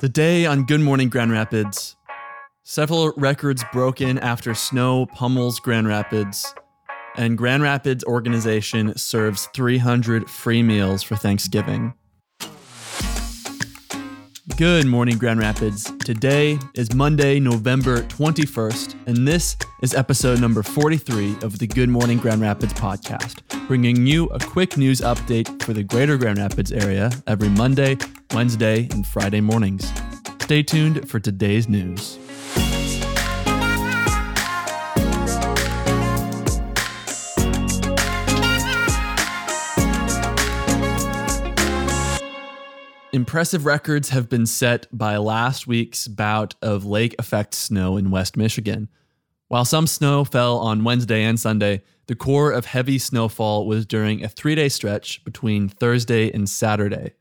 Today on Good Morning Grand Rapids, several records broken after snow pummels Grand Rapids, and Grand Rapids organization serves 300 free meals for Thanksgiving. Good morning, Grand Rapids. Today is Monday, November 21st, and this is episode number 43 of the Good Morning Grand Rapids podcast, bringing you a quick news update for the greater Grand Rapids area every Monday, Wednesday, and Friday mornings. Stay tuned for today's news. Impressive records have been set by last week's bout of lake effect snow in West Michigan. While some snow fell on Wednesday and Sunday, the core of heavy snowfall was during a three day stretch between Thursday and Saturday.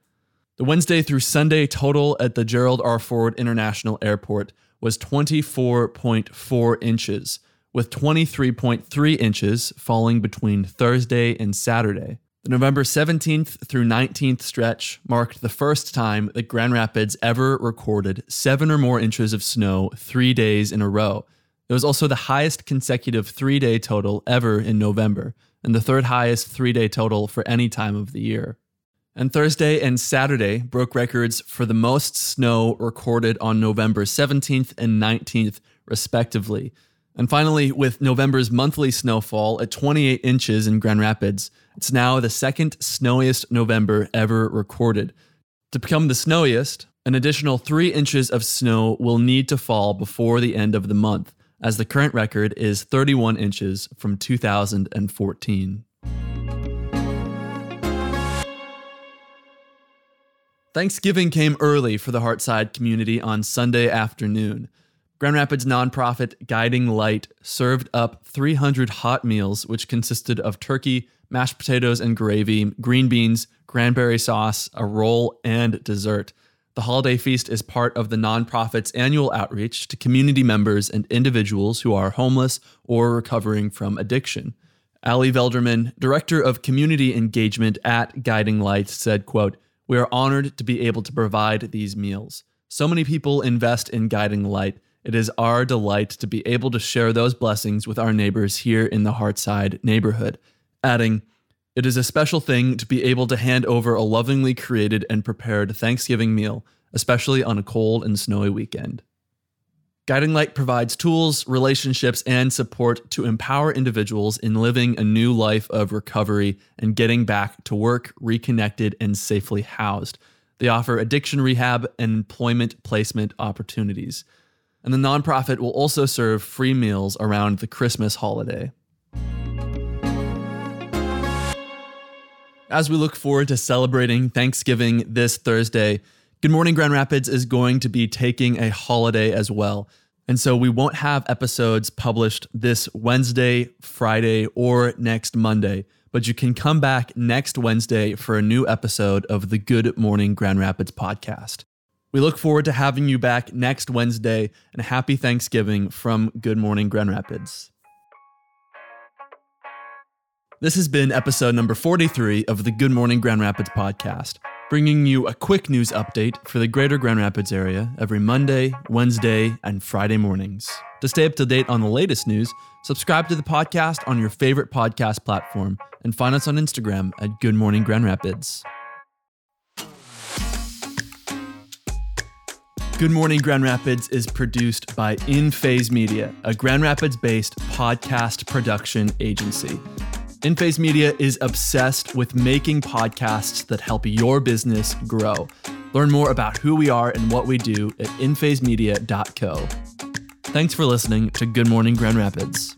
The Wednesday through Sunday total at the Gerald R. Ford International Airport was 24.4 inches, with 23.3 inches falling between Thursday and Saturday. The November 17th through 19th stretch marked the first time that Grand Rapids ever recorded seven or more inches of snow three days in a row. It was also the highest consecutive three day total ever in November, and the third highest three day total for any time of the year. And Thursday and Saturday broke records for the most snow recorded on November 17th and 19th, respectively. And finally, with November's monthly snowfall at 28 inches in Grand Rapids, it's now the second snowiest November ever recorded. To become the snowiest, an additional three inches of snow will need to fall before the end of the month, as the current record is 31 inches from 2014. Thanksgiving came early for the Heartside community on Sunday afternoon. Grand Rapids nonprofit Guiding Light served up 300 hot meals, which consisted of turkey, mashed potatoes and gravy, green beans, cranberry sauce, a roll, and dessert. The holiday feast is part of the nonprofit's annual outreach to community members and individuals who are homeless or recovering from addiction. Ali Velderman, director of community engagement at Guiding Light, said, quote, "We are honored to be able to provide these meals. So many people invest in Guiding Light it is our delight to be able to share those blessings with our neighbors here in the Heartside neighborhood, adding, It is a special thing to be able to hand over a lovingly created and prepared Thanksgiving meal, especially on a cold and snowy weekend. Guiding Light provides tools, relationships, and support to empower individuals in living a new life of recovery and getting back to work, reconnected, and safely housed. They offer addiction rehab and employment placement opportunities and the nonprofit will also serve free meals around the Christmas holiday. As we look forward to celebrating Thanksgiving this Thursday, Good Morning Grand Rapids is going to be taking a holiday as well. And so we won't have episodes published this Wednesday, Friday, or next Monday, but you can come back next Wednesday for a new episode of the Good Morning Grand Rapids podcast. We look forward to having you back next Wednesday and happy Thanksgiving from Good Morning Grand Rapids. This has been episode number 43 of the Good Morning Grand Rapids podcast, bringing you a quick news update for the greater Grand Rapids area every Monday, Wednesday, and Friday mornings. To stay up to date on the latest news, subscribe to the podcast on your favorite podcast platform and find us on Instagram at Good Morning Grand Rapids. Good Morning Grand Rapids is produced by In Phase Media, a Grand Rapids based podcast production agency. In Phase Media is obsessed with making podcasts that help your business grow. Learn more about who we are and what we do at inphasemedia.co. Thanks for listening to Good Morning Grand Rapids.